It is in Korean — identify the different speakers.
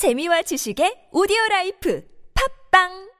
Speaker 1: 재미와 지식의 오디오 라이프. 팝빵!